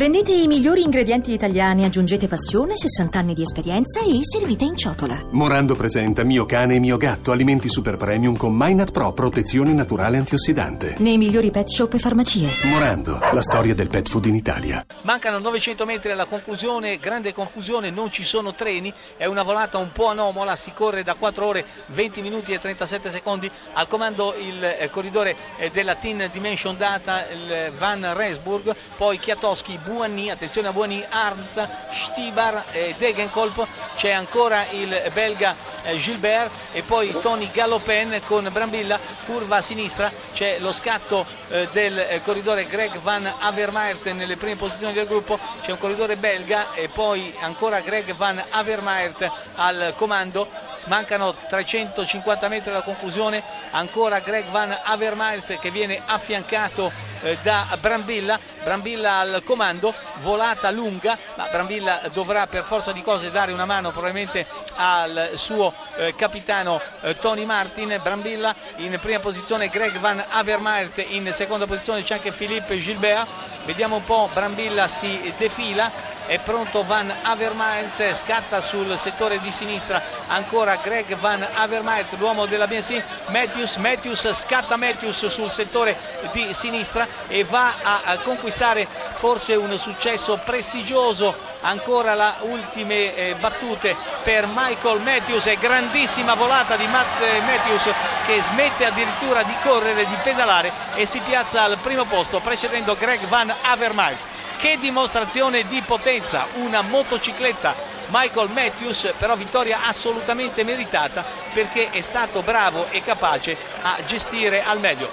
Prendete i migliori ingredienti italiani, aggiungete passione, 60 anni di esperienza e servite in ciotola. Morando presenta Mio cane e mio gatto, alimenti super premium con Minat Pro, protezione naturale antiossidante. Nei migliori pet shop e farmacie. Morando, la storia del pet food in Italia. Mancano 900 metri alla conclusione, grande confusione, non ci sono treni, è una volata un po' anomala, si corre da 4 ore 20 minuti e 37 secondi, al comando il eh, corridore eh, della Team Dimension Data, il Van Rensburg, poi Chiatowski, Buani, attenzione a Buani, Arndt, Stibar e Degenkolb, c'è ancora il belga eh, Gilbert e poi Tony Gallopen con Brambilla, curva a sinistra, c'è lo scatto eh, del eh, corridore Greg Van Avermaert nelle prime posizioni del gruppo, c'è un corridore belga e poi ancora Greg Van Avermaert al comando, mancano 350 metri alla conclusione, ancora Greg Van Avermaert che viene affiancato eh, da Brambilla, Brambilla al comando, volata lunga, ma Brambilla dovrà per forza di cose dare una mano probabilmente al suo eh, capitano eh, Tony Martin, Brambilla in prima posizione, Greg Van Avermaert in seconda posizione, c'è anche Philippe Gilbert, vediamo un po', Brambilla si defila, è pronto Van Avermaet, scatta sul settore di sinistra ancora Greg Van Avermaet, l'uomo della BNC, Matthews, Matthews scatta Matthews sul settore di sinistra e va a conquistare forse un successo prestigioso, ancora le ultime eh, battute per Michael Matthews e grandissima volata di Matt eh, Matthews che smette addirittura di correre, di pedalare e si piazza al primo posto precedendo Greg Van Avermaet. Che dimostrazione di potenza, una motocicletta Michael Matthews, però vittoria assolutamente meritata perché è stato bravo e capace a gestire al meglio.